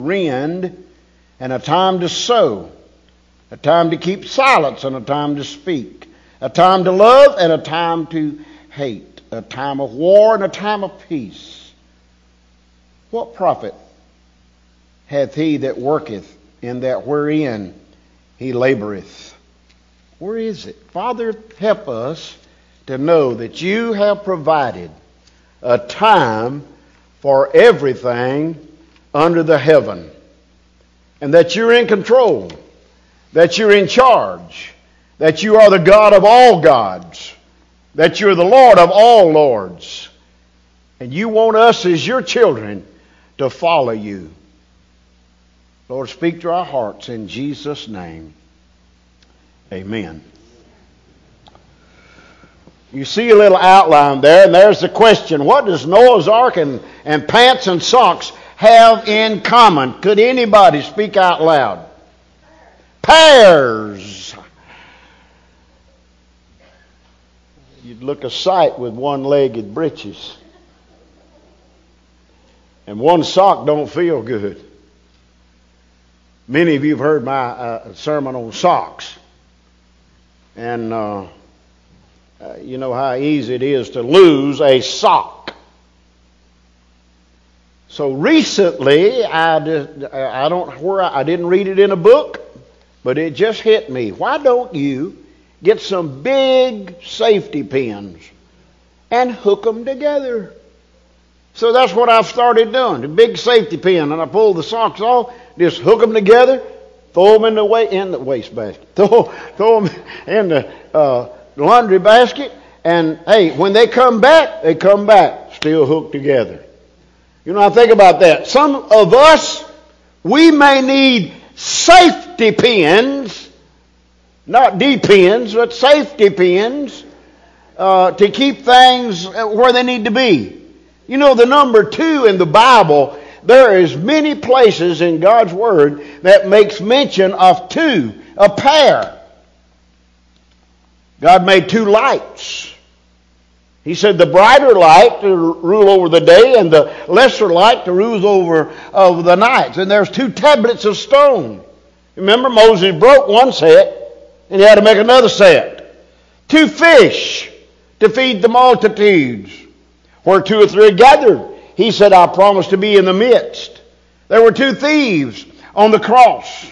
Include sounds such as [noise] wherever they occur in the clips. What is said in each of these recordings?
rend, and a time to sow, a time to keep silence and a time to speak, a time to love and a time to hate, a time of war and a time of peace. What profit hath he that worketh in that wherein he laboreth? Where is it? Father, help us to know that you have provided a time for everything under the heaven and that you're in control, that you're in charge, that you are the God of all gods, that you're the Lord of all lords, and you want us as your children to follow you. Lord, speak to our hearts in Jesus' name. Amen. You see a little outline there, and there's the question what does Noah's Ark and, and pants and socks have in common? Could anybody speak out loud? Pairs. You'd look a sight with one legged breeches. And one sock don't feel good. Many of you have heard my uh, sermon on socks. And uh, uh, you know how easy it is to lose a sock. So recently, I, I don't where I, didn't read it in a book, but it just hit me. Why don't you get some big safety pins and hook them together? So that's what I've started doing. The big safety pin, and I pull the socks off, just hook them together, throw them in the wa- in the waste basket, [laughs] throw, throw them in the uh, laundry basket, and hey, when they come back, they come back still hooked together. You know, I think about that. Some of us, we may need safety pins, not D pins, but safety pins, uh, to keep things where they need to be. You know, the number two in the Bible, there is many places in God's Word that makes mention of two, a pair. God made two lights. He said the brighter light to rule over the day and the lesser light to rule over of the nights. And there's two tablets of stone. Remember, Moses broke one set and he had to make another set. Two fish to feed the multitudes. Where two or three gathered, he said, I promise to be in the midst. There were two thieves on the cross.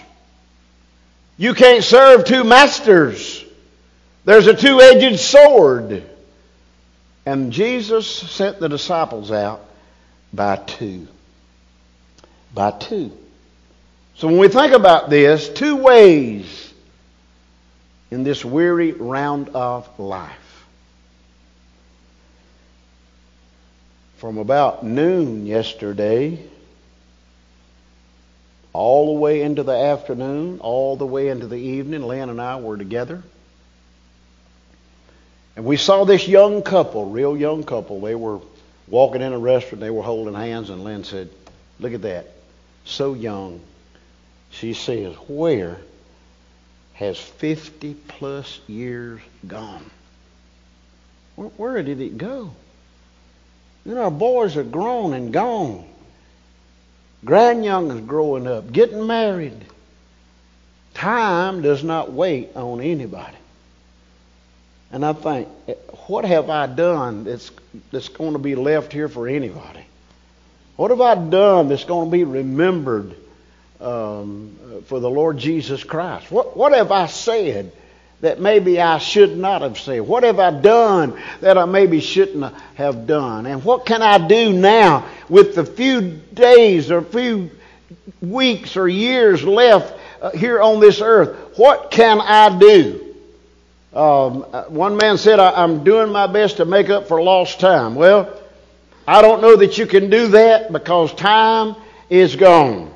You can't serve two masters. There's a two edged sword. And Jesus sent the disciples out by two. By two. So when we think about this, two ways in this weary round of life. From about noon yesterday, all the way into the afternoon, all the way into the evening, Lynn and I were together. And we saw this young couple, real young couple. They were walking in a restaurant, they were holding hands, and Lynn said, Look at that. So young. She says, Where has 50 plus years gone? Where, where did it go? Know, our boys are grown and gone. Grandyoung is growing up, getting married. Time does not wait on anybody. And I think, what have I done that's, that's going to be left here for anybody? What have I done that's going to be remembered um, for the Lord Jesus Christ? What, what have I said that maybe I should not have said? What have I done that I maybe shouldn't have done? And what can I do now with the few days or few weeks or years left uh, here on this earth? What can I do? Um, uh, one man said, I'm doing my best to make up for lost time. Well, I don't know that you can do that because time is gone.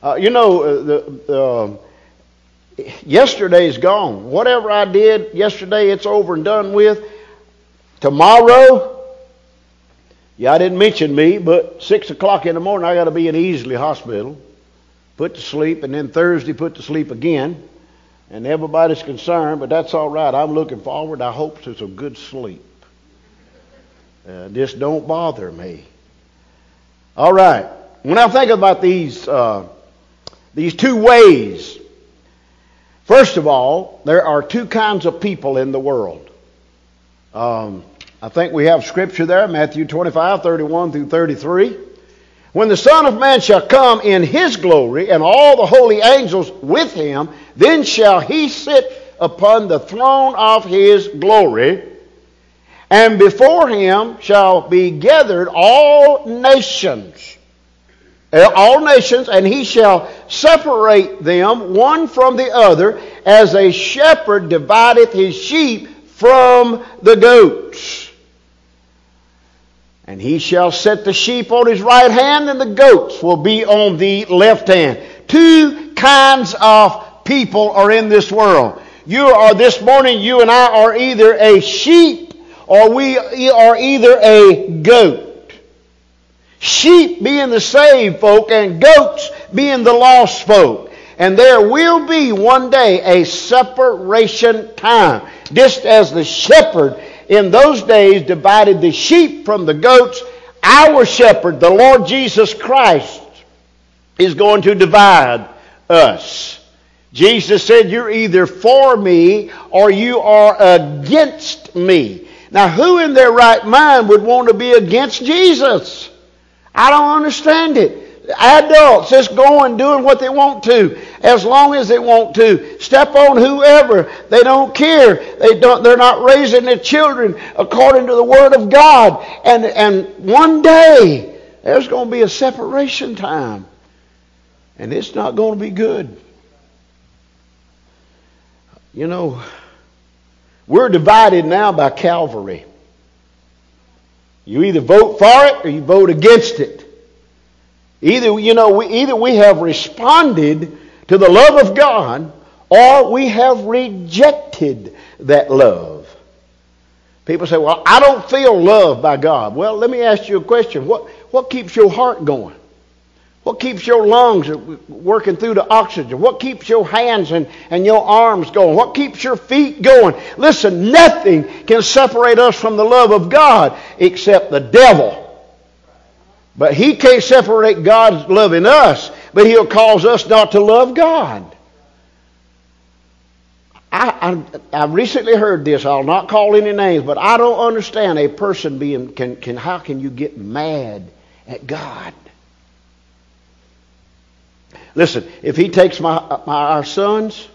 Uh, you know, uh, the, uh, yesterday's gone. Whatever I did yesterday, it's over and done with. Tomorrow, yeah, I didn't mention me, but six o'clock in the morning, I got to be in Easley Hospital, put to sleep, and then Thursday put to sleep again and everybody's concerned, but that's all right. I'm looking forward. I hope to some good sleep. Uh, just don't bother me. All right. when I think about these, uh, these two ways, first of all, there are two kinds of people in the world. Um, I think we have scripture there, Matthew 25, 31 through 33. When the Son of Man shall come in his glory, and all the holy angels with him, then shall he sit upon the throne of his glory. And before him shall be gathered all nations, uh, all nations, and he shall separate them one from the other, as a shepherd divideth his sheep from the goats. And he shall set the sheep on his right hand, and the goats will be on the left hand. Two kinds of people are in this world. You are this morning, you and I are either a sheep or we are either a goat. Sheep being the saved folk and goats being the lost folk. And there will be one day a separation time. Just as the shepherd in those days divided the sheep from the goats, our shepherd, the Lord Jesus Christ, is going to divide us. Jesus said, You're either for me or you are against me. Now, who in their right mind would want to be against Jesus? I don't understand it. Adults just going doing what they want to, as long as they want to. Step on whoever. They don't care. They don't, they're not raising their children according to the Word of God. And, and one day, there's going to be a separation time. And it's not going to be good. You know, we're divided now by Calvary. You either vote for it or you vote against it. Either, you know, we, either we have responded to the love of God or we have rejected that love. People say, well, I don't feel loved by God. Well, let me ask you a question. What, what keeps your heart going? What keeps your lungs working through the oxygen? What keeps your hands and, and your arms going? What keeps your feet going? Listen, nothing can separate us from the love of God except the devil. But he can't separate God's love in us, but he'll cause us not to love God. I, I, I recently heard this. I'll not call any names, but I don't understand a person being can, can how can you get mad at God? Listen, if he takes my, my, our sons,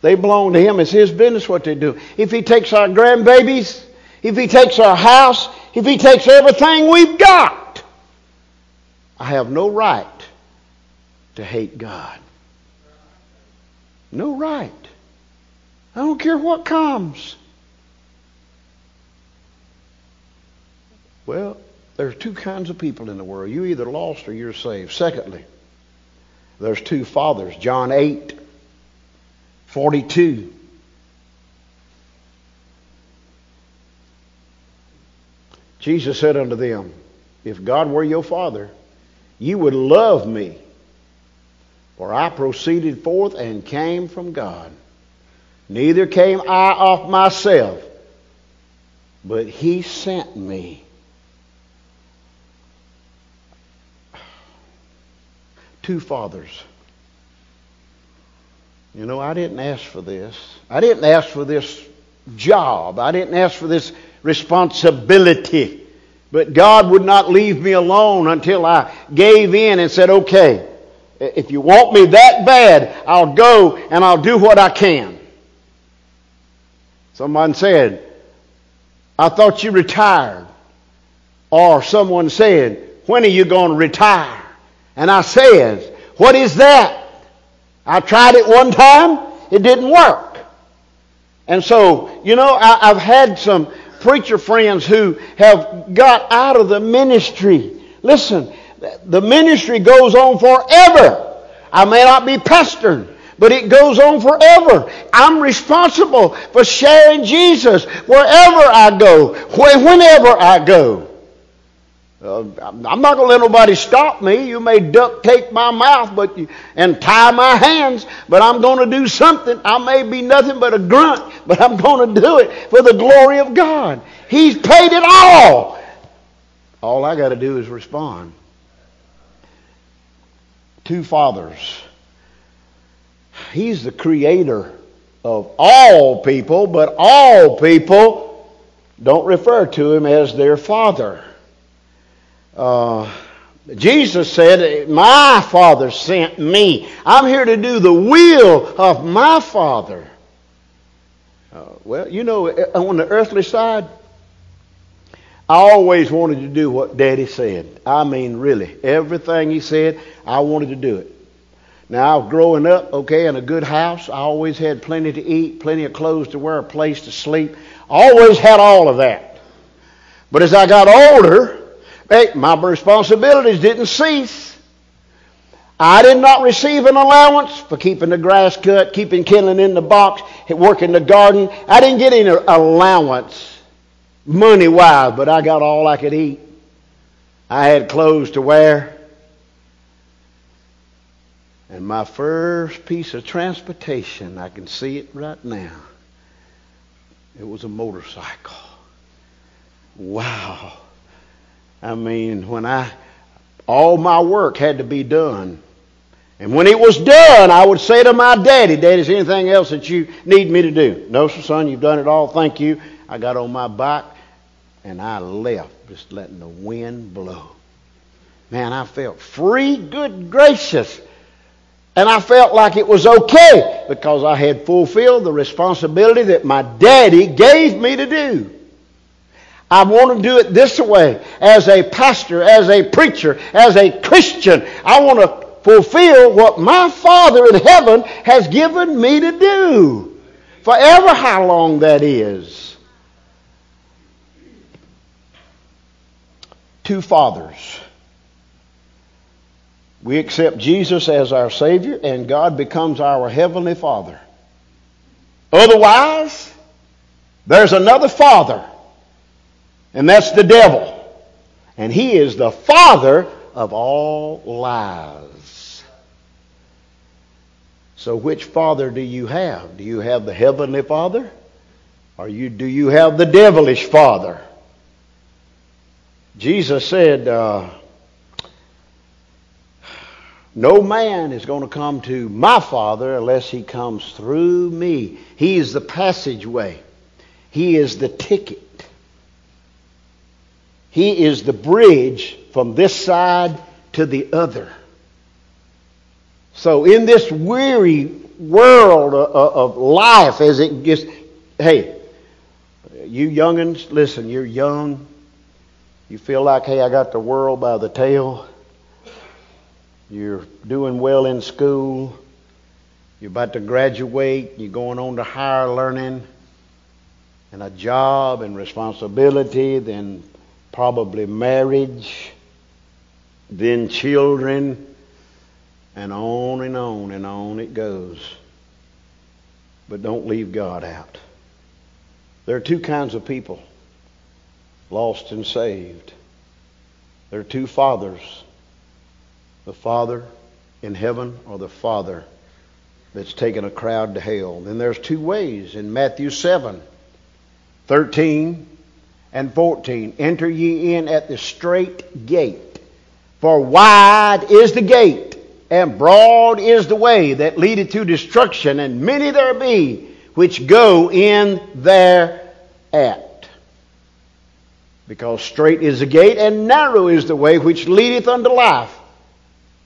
they belong to him. It's his business what they do. If he takes our grandbabies, if he takes our house, if he takes everything we've got, I have no right to hate God. No right. I don't care what comes. Well, there's two kinds of people in the world. You either lost or you're saved. Secondly, there's two fathers. John 8, 42. Jesus said unto them, If God were your father, you would love me, for I proceeded forth and came from God. Neither came I of myself, but he sent me. Two fathers. You know, I didn't ask for this. I didn't ask for this job. I didn't ask for this responsibility. But God would not leave me alone until I gave in and said, okay, if you want me that bad, I'll go and I'll do what I can. Someone said, I thought you retired. Or someone said, when are you going to retire? And I says, What is that? I tried it one time, it didn't work. And so, you know, I, have had some preacher friends who have got out of the ministry. Listen, the ministry goes on forever. I may not be pastored, but it goes on forever. I'm responsible for sharing Jesus wherever I go, whenever I go. Uh, I'm not going to let nobody stop me. You may duct tape my mouth but you, and tie my hands, but I'm going to do something. I may be nothing but a grunt, but I'm going to do it for the glory of God. He's paid it all. All I got to do is respond. two fathers. He's the creator of all people, but all people don't refer to him as their father. Uh, Jesus said, My Father sent me. I'm here to do the will of my Father. Uh, well, you know, on the earthly side, I always wanted to do what Daddy said. I mean, really, everything he said, I wanted to do it. Now, growing up, okay, in a good house. I always had plenty to eat, plenty of clothes to wear, a place to sleep. Always had all of that. But as I got older, hey, my responsibilities didn't cease. I did not receive an allowance for keeping the grass cut, keeping kindling in the box, working the garden. I didn't get any allowance money wise, but I got all I could eat. I had clothes to wear. And my first piece of transportation, I can see it right now. It was a motorcycle. Wow. I mean, when I, all my work had to be done. And when it was done, I would say to my daddy, Daddy, is anything else that you need me to do? No, sir, son, you've done it all. Thank you. I got on my bike and I left just letting the wind blow. Man, I felt free, good gracious. And I felt like it was okay because I had fulfilled the responsibility that my daddy gave me to do. I want to do it this way as a pastor, as a preacher, as a Christian. I want to fulfill what my Father in heaven has given me to do. Forever, how long that is. two fathers. We accept Jesus as our Savior, and God becomes our Heavenly Father. Otherwise, there's another Father, and that's the devil. And he is the father of all lies. So, which father do you have? Do you have the Heavenly Father? Or you, do you have the devilish father? Jesus said, uh, No man is going to come to my Father unless he comes through me. He is the passageway, He is the ticket. He is the bridge from this side to the other. So, in this weary world of life, as it gets, hey, you youngins, listen, you're young. You feel like, hey, I got the world by the tail. You're doing well in school. You're about to graduate. You're going on to higher learning and a job and responsibility, then probably marriage, then children, and on and on and on it goes. But don't leave God out. There are two kinds of people lost and saved. There are two fathers the Father in heaven or the Father that's taken a crowd to hell. Then there's two ways in Matthew 7 13 and 14. Enter ye in at the strait gate, for wide is the gate, and broad is the way that leadeth to destruction, and many there be which go in thereat. Because strait is the gate and narrow is the way which leadeth unto life.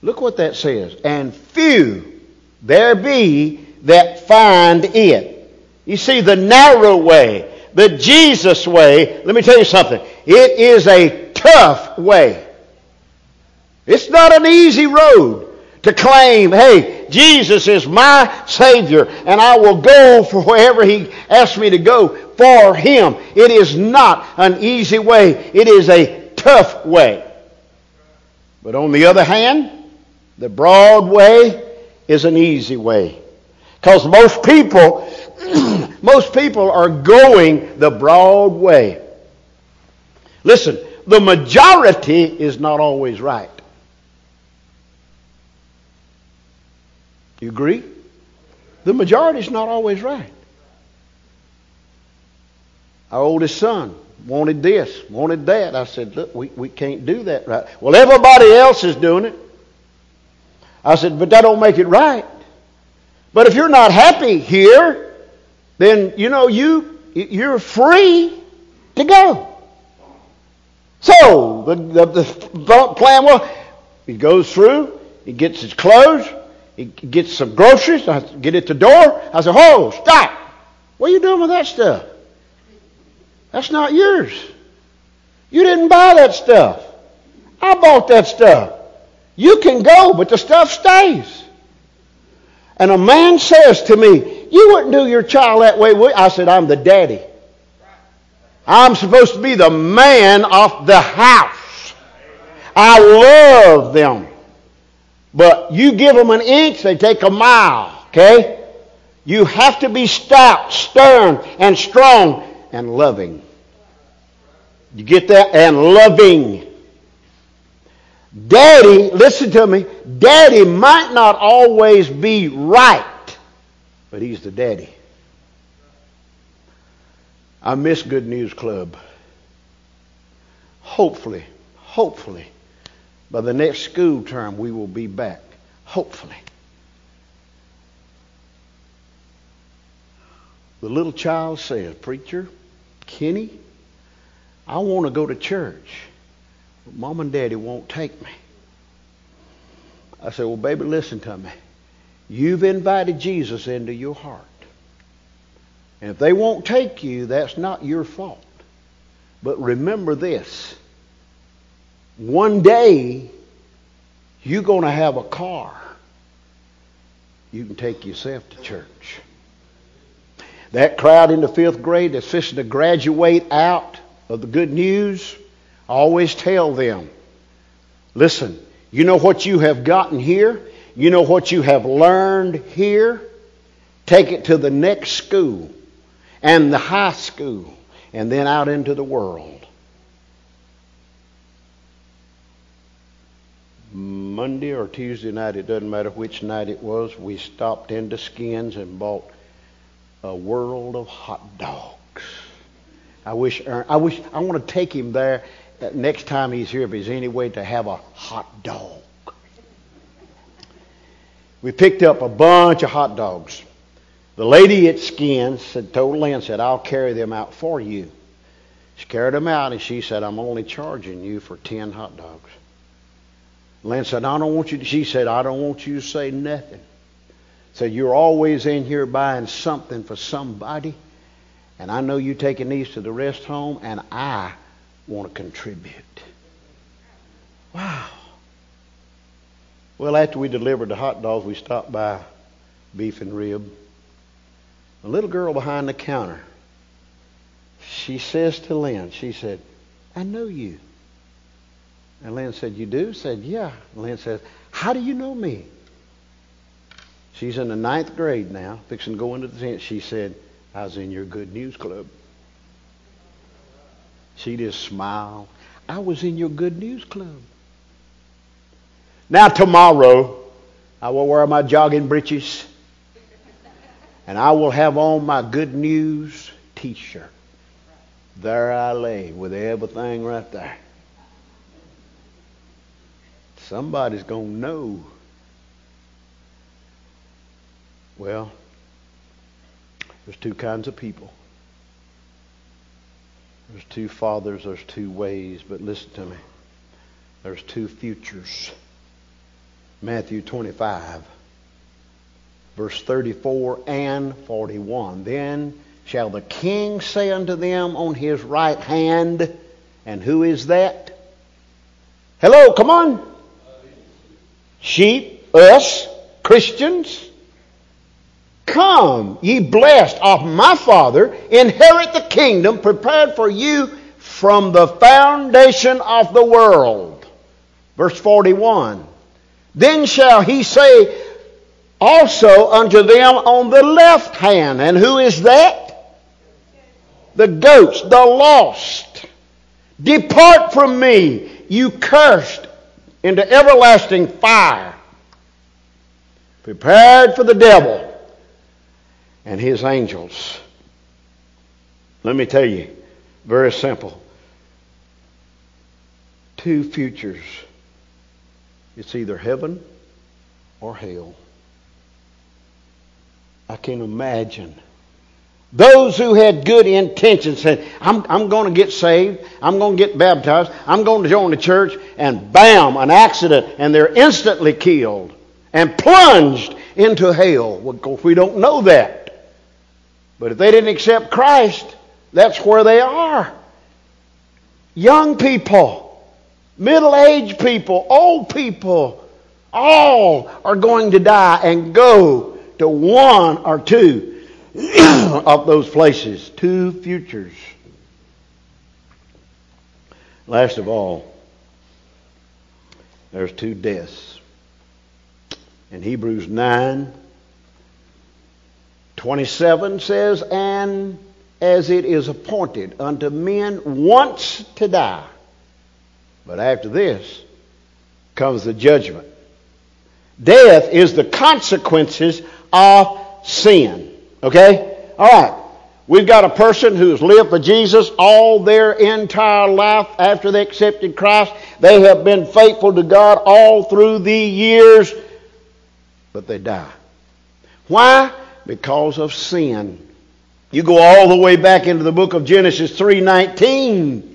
Look what that says. And few there be that find it. You see, the narrow way, the Jesus way, let me tell you something. It is a tough way. It's not an easy road to claim, hey, Jesus is my Savior and I will go for wherever He asks me to go for Him. It is not an easy way, it is a tough way. But on the other hand, the broad way is an easy way. Because most people, [clears throat] most people are going the broad way. Listen, the majority is not always right. You agree? The majority is not always right. Our oldest son wanted this, wanted that. I said, look, we, we can't do that right. Well, everybody else is doing it. I said, but that don't make it right. But if you're not happy here, then you know you you're free to go. So the, the, the plan was he goes through, he gets his clothes, he gets some groceries, I get at the door. I said, "Oh, stop! What are you doing with that stuff? That's not yours. You didn't buy that stuff. I bought that stuff. You can go, but the stuff stays." And a man says to me, You wouldn't do your child that way, would I said, I'm the daddy. I'm supposed to be the man of the house. I love them. But you give them an inch, they take a mile, okay? You have to be stout, stern, and strong, and loving. You get that? And loving. Daddy, listen to me, daddy might not always be right, but he's the daddy. I miss Good News Club. Hopefully, hopefully, by the next school term, we will be back. Hopefully. The little child says, Preacher, Kenny, I want to go to church. But mom and Daddy won't take me. I said, Well, baby, listen to me. You've invited Jesus into your heart. And if they won't take you, that's not your fault. But remember this one day, you're going to have a car. You can take yourself to church. That crowd in the fifth grade that's fixing to graduate out of the good news, always tell them, listen, you know what you have gotten here? You know what you have learned here? Take it to the next school and the high school and then out into the world. Monday or Tuesday night, it doesn't matter which night it was, we stopped into Skins and bought a world of hot dogs. I wish I wish I want to take him there uh, next time he's here, if there's any way to have a hot dog. We picked up a bunch of hot dogs. The lady at Skins said, told Lynn, said, I'll carry them out for you. She carried them out and she said, I'm only charging you for 10 hot dogs. Lynn said, I don't want you to, she said, I don't want you to say nothing. Said, you're always in here buying something for somebody. And I know you're taking these to the rest home, and I want to contribute. Wow. Well, after we delivered the hot dogs, we stopped by beef and rib. A little girl behind the counter, she says to Lynn, she said, I know you. And Lynn said, You do? Said, Yeah. And Lynn says, How do you know me? She's in the ninth grade now, fixing to go into the tenth. She said, I was in your good news club. She just smiled. I was in your good news club. Now, tomorrow, I will wear my jogging breeches and I will have on my good news t shirt. There I lay with everything right there. Somebody's going to know. Well, there's two kinds of people. There's two fathers, there's two ways, but listen to me. There's two futures. Matthew 25, verse 34 and 41. Then shall the king say unto them on his right hand, and who is that? Hello, come on. Sheep, us, Christians. Come, ye blessed of my Father, inherit the kingdom prepared for you from the foundation of the world. Verse 41. Then shall he say also unto them on the left hand. And who is that? The goats, the lost. Depart from me, you cursed, into everlasting fire, prepared for the devil and his angels. Let me tell you, very simple. Two futures. It's either heaven or hell. I can imagine. Those who had good intentions said, I'm, I'm going to get saved. I'm going to get baptized. I'm going to join the church. And bam, an accident. And they're instantly killed and plunged into hell. Well, we don't know that. But if they didn't accept Christ, that's where they are. Young people, middle aged people, old people, all are going to die and go to one or two [clears throat] of those places. Two futures. Last of all, there's two deaths. In Hebrews 9 27 says, And as it is appointed unto men once to die, but after this comes the judgment. Death is the consequences of sin. Okay? All right. We've got a person who's lived for Jesus all their entire life after they accepted Christ. They have been faithful to God all through the years, but they die. Why? Because of sin. You go all the way back into the book of Genesis 3:19,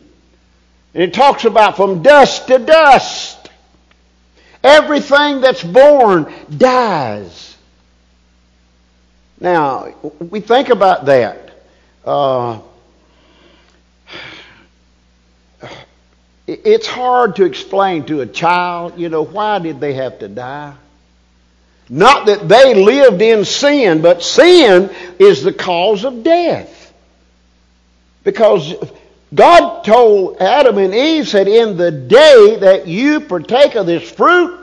and it talks about from dust to dust. Everything that's born dies. Now, we think about that. Uh, it's hard to explain to a child, you know, why did they have to die? Not that they lived in sin, but sin is the cause of death. Because God told Adam and Eve, said, In the day that you partake of this fruit,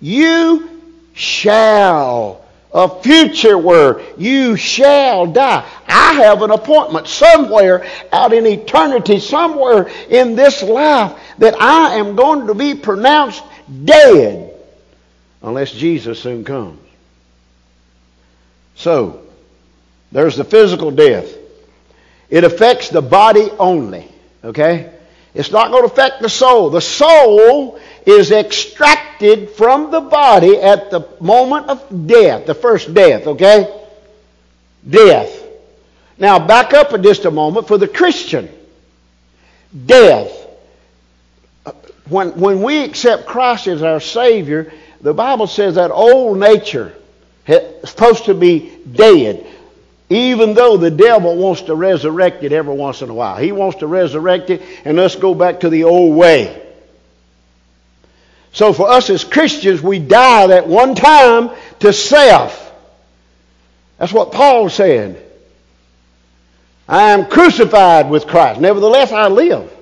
you shall. A future word. You shall die. I have an appointment somewhere out in eternity, somewhere in this life, that I am going to be pronounced dead unless Jesus soon comes. So, there's the physical death. It affects the body only. Okay? It's not going to affect the soul. The soul is extracted from the body at the moment of death, the first death, okay? Death. Now, back up just a moment for the Christian. Death. When, when we accept Christ as our Savior, the Bible says that old nature is supposed to be dead. Even though the devil wants to resurrect it every once in a while. He wants to resurrect it and let's go back to the old way. So for us as Christians, we die that one time to self. That's what Paul said. I am crucified with Christ. Nevertheless, I live.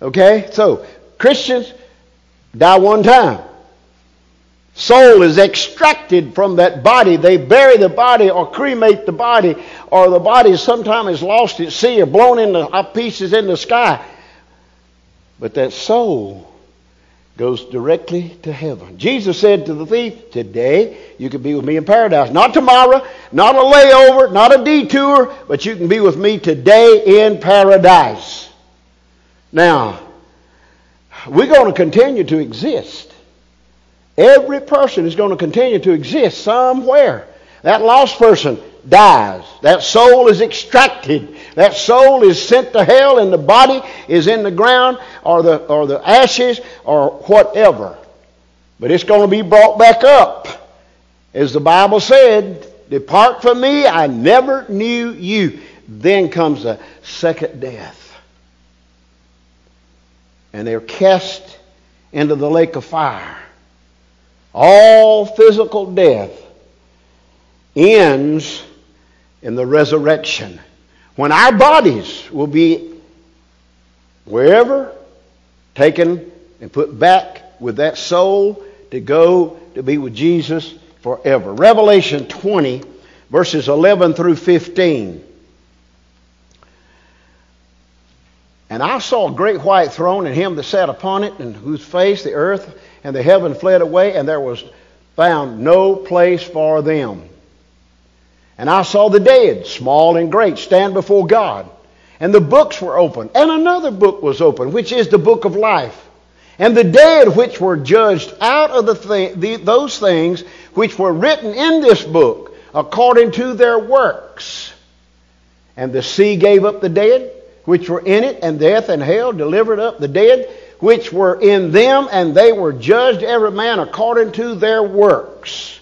Okay? So, Christians die one time soul is extracted from that body. They bury the body or cremate the body, or the body sometimes is lost at sea or blown into pieces in the sky. But that soul goes directly to heaven. Jesus said to the thief, Today you can be with me in paradise. Not tomorrow, not a layover, not a detour, but you can be with me today in paradise. Now, we're going to continue to exist. Every person is going to continue to exist somewhere. That lost person dies. That soul is extracted. That soul is sent to hell and the body is in the ground or the, or the ashes or whatever. But it's going to be brought back up. As the Bible said, Depart from me, I never knew you. Then comes the second death. And they're cast into the lake of fire. All physical death ends in the resurrection. When our bodies will be wherever taken and put back with that soul to go to be with Jesus forever. Revelation 20, verses 11 through 15. And I saw a great white throne and him that sat upon it, and whose face the earth and the heaven fled away, and there was found no place for them. And I saw the dead, small and great, stand before God. And the books were opened. And another book was opened, which is the book of life. And the dead which were judged out of the, th- the those things which were written in this book according to their works. And the sea gave up the dead which were in it, and death and hell delivered up the dead which were in them, and they were judged every man according to their works.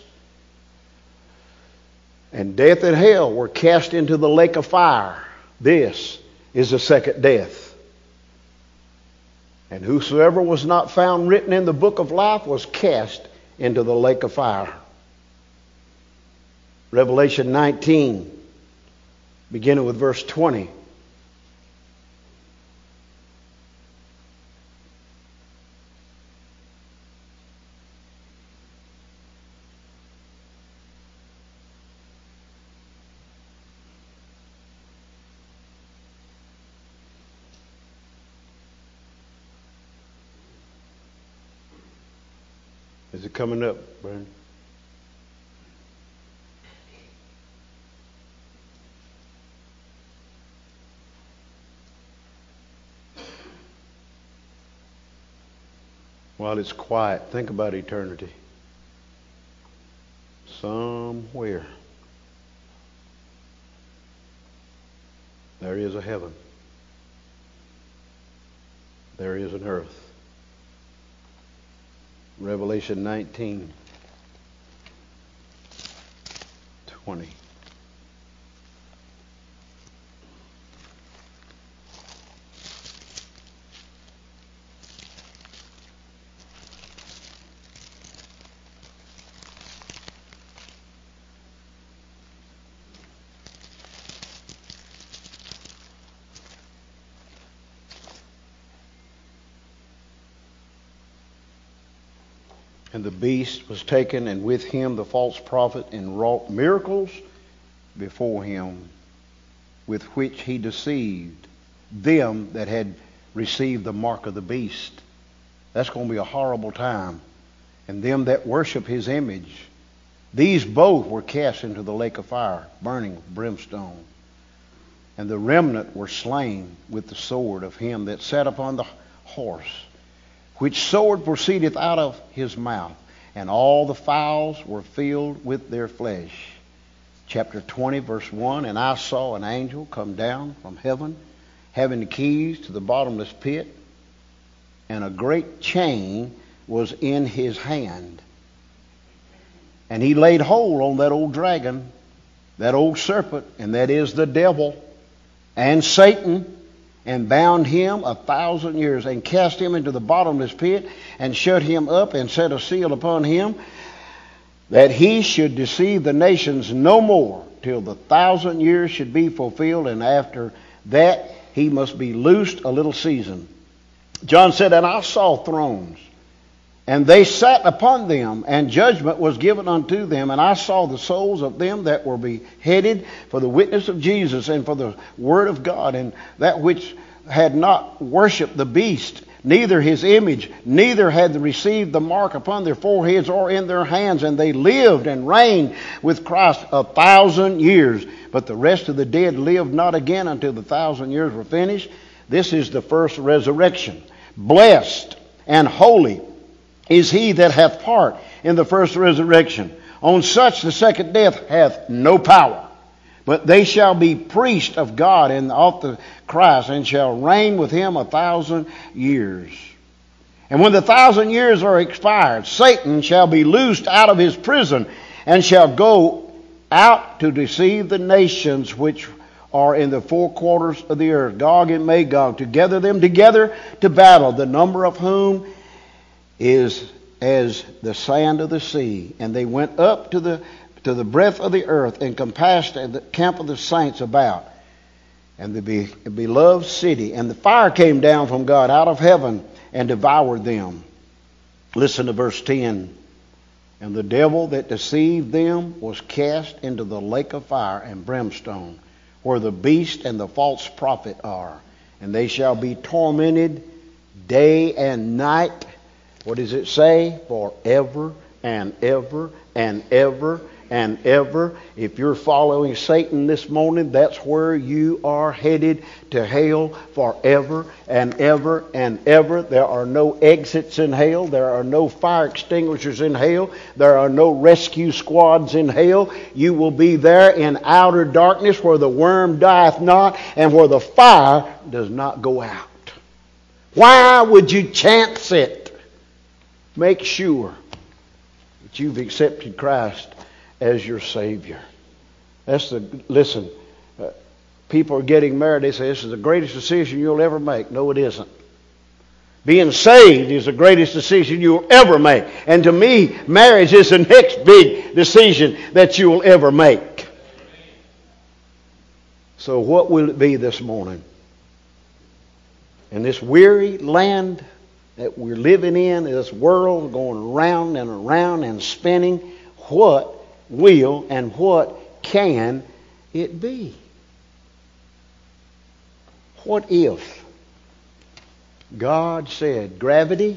And death and hell were cast into the lake of fire. This is the second death. And whosoever was not found written in the book of life was cast into the lake of fire. Revelation 19, beginning with verse 20. Is it coming up, Brandon? While it's quiet, think about eternity. Somewhere there is a heaven, there is an earth. Revelation 19, 20. And the beast was taken, and with him the false prophet, and wrought miracles before him, with which he deceived them that had received the mark of the beast. That's going to be a horrible time. And them that worship his image. These both were cast into the lake of fire, burning with brimstone. And the remnant were slain with the sword of him that sat upon the horse which sword proceedeth out of his mouth, and all the fowls were filled with their flesh. Chapter 20, verse 1 And I saw an angel come down from heaven, having the keys to the bottomless pit, and a great chain was in his hand. And he laid hold on that old dragon, that old serpent, and that is the devil and Satan and bound him a thousand years and cast him into the bottomless pit and shut him up and set a seal upon him that he should deceive the nations no more till the thousand years should be fulfilled and after that he must be loosed a little season. John said, And I saw thrones and they sat upon them, and judgment was given unto them. And I saw the souls of them that were beheaded for the witness of Jesus and for the word of God, and that which had not worshipped the beast, neither his image, neither had received the mark upon their foreheads or in their hands. And they lived and reigned with Christ a thousand years. But the rest of the dead lived not again until the thousand years were finished. This is the first resurrection. Blessed and holy is he that hath part in the first resurrection. On such the second death hath no power. But they shall be priests of God and of the Christ, and shall reign with him a thousand years. And when the thousand years are expired, Satan shall be loosed out of his prison, and shall go out to deceive the nations which are in the four quarters of the earth, Gog and Magog, to gather them together to battle, the number of whom is as the sand of the sea. And they went up to the to the breadth of the earth and compassed the camp of the saints about and the be, beloved city. And the fire came down from God out of heaven and devoured them. Listen to verse 10. And the devil that deceived them was cast into the lake of fire and brimstone, where the beast and the false prophet are. And they shall be tormented day and night what does it say? Forever and ever and ever and ever. If you're following Satan this morning, that's where you are headed to hell forever and ever and ever. There are no exits in hell. There are no fire extinguishers in hell. There are no rescue squads in hell. You will be there in outer darkness where the worm dieth not and where the fire does not go out. Why would you chance it? Make sure that you've accepted Christ as your Savior. That's the, listen, uh, people are getting married. They say this is the greatest decision you'll ever make. No, it isn't. Being saved is the greatest decision you'll ever make. And to me, marriage is the next big decision that you'll ever make. So, what will it be this morning? In this weary land that we're living in, this world going round and around and spinning, what will and what can it be? What if God said, gravity,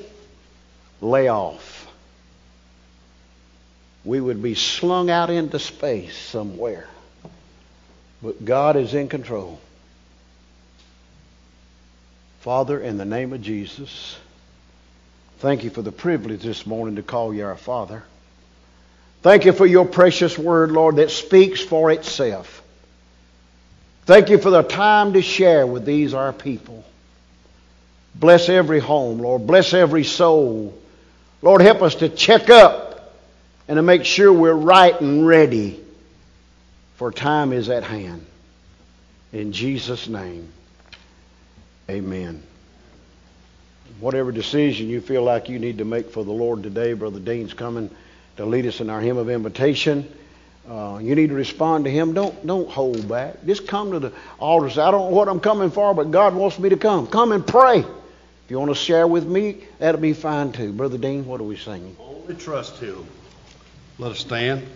lay off? We would be slung out into space somewhere. But God is in control. Father, in the name of Jesus, thank you for the privilege this morning to call you our Father. Thank you for your precious word, Lord, that speaks for itself. Thank you for the time to share with these, our people. Bless every home, Lord. Bless every soul. Lord, help us to check up and to make sure we're right and ready, for time is at hand. In Jesus' name, amen. Whatever decision you feel like you need to make for the Lord today, Brother Dean's coming to lead us in our hymn of invitation. Uh, you need to respond to him. Don't don't hold back. Just come to the altar. Say, I don't know what I'm coming for, but God wants me to come. Come and pray. If you want to share with me, that'll be fine too. Brother Dean, what are we singing? Only trust Him. Let us stand.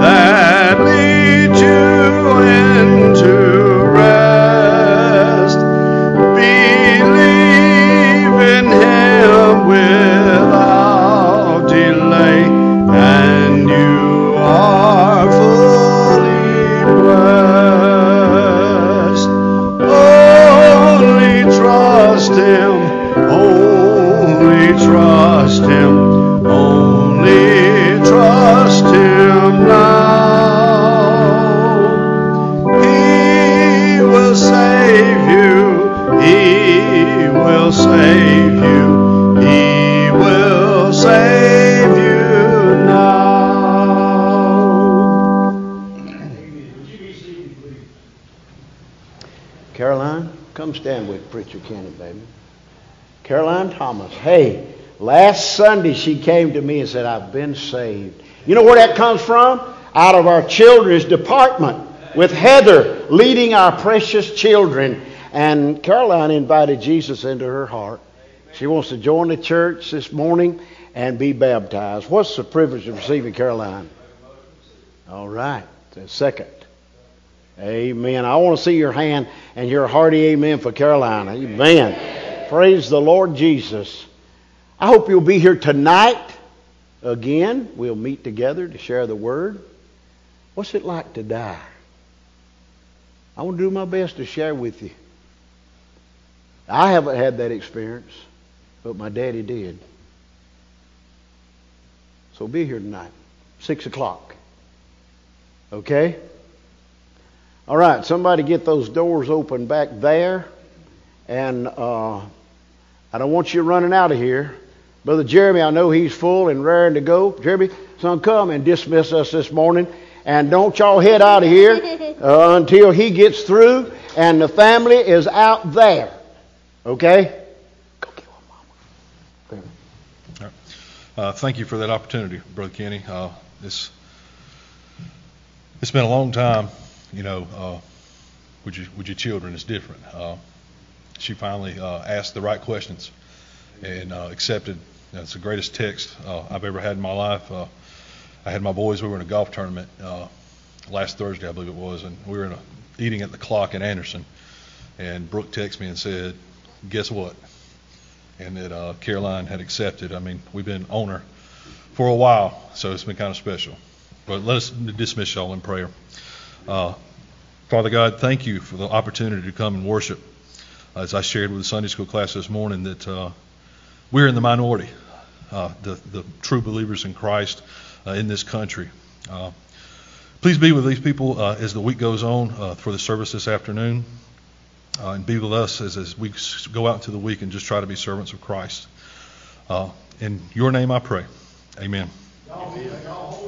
that Sunday she came to me and said, I've been saved. You know where that comes from? Out of our children's department with Heather leading our precious children. And Caroline invited Jesus into her heart. She wants to join the church this morning and be baptized. What's the privilege of receiving Caroline? All right. The second. Amen. I want to see your hand and your hearty amen for Caroline. Amen. Praise the Lord Jesus. I hope you'll be here tonight. Again, we'll meet together to share the word. What's it like to die? I want to do my best to share with you. I haven't had that experience, but my daddy did. So be here tonight, 6 o'clock. Okay? All right, somebody get those doors open back there. And uh, I don't want you running out of here. Brother Jeremy, I know he's full and raring to go. Jeremy, son, come and dismiss us this morning. And don't y'all head out of here [laughs] uh, until he gets through and the family is out there. Okay? Go get one, Mama. Uh, thank you for that opportunity, Brother Kenny. Uh, it's, it's been a long time, you know, uh, with, your, with your children. It's different. Uh, she finally uh, asked the right questions and uh, accepted. That's the greatest text I've ever had in my life. I had my boys. We were in a golf tournament last Thursday, I believe it was, and we were in a, eating at the clock in Anderson. And Brooke texted me and said, "Guess what?" And that uh, Caroline had accepted. I mean, we've been on her for a while, so it's been kind of special. But let us dismiss y'all in prayer. Uh, Father God, thank you for the opportunity to come and worship. As I shared with the Sunday school class this morning, that uh, we're in the minority, uh, the, the true believers in Christ uh, in this country. Uh, please be with these people uh, as the week goes on for the service this afternoon. and be with us as, as we go out into the week and just try to be servants of Christ. in your name I pray. Amen. Amen.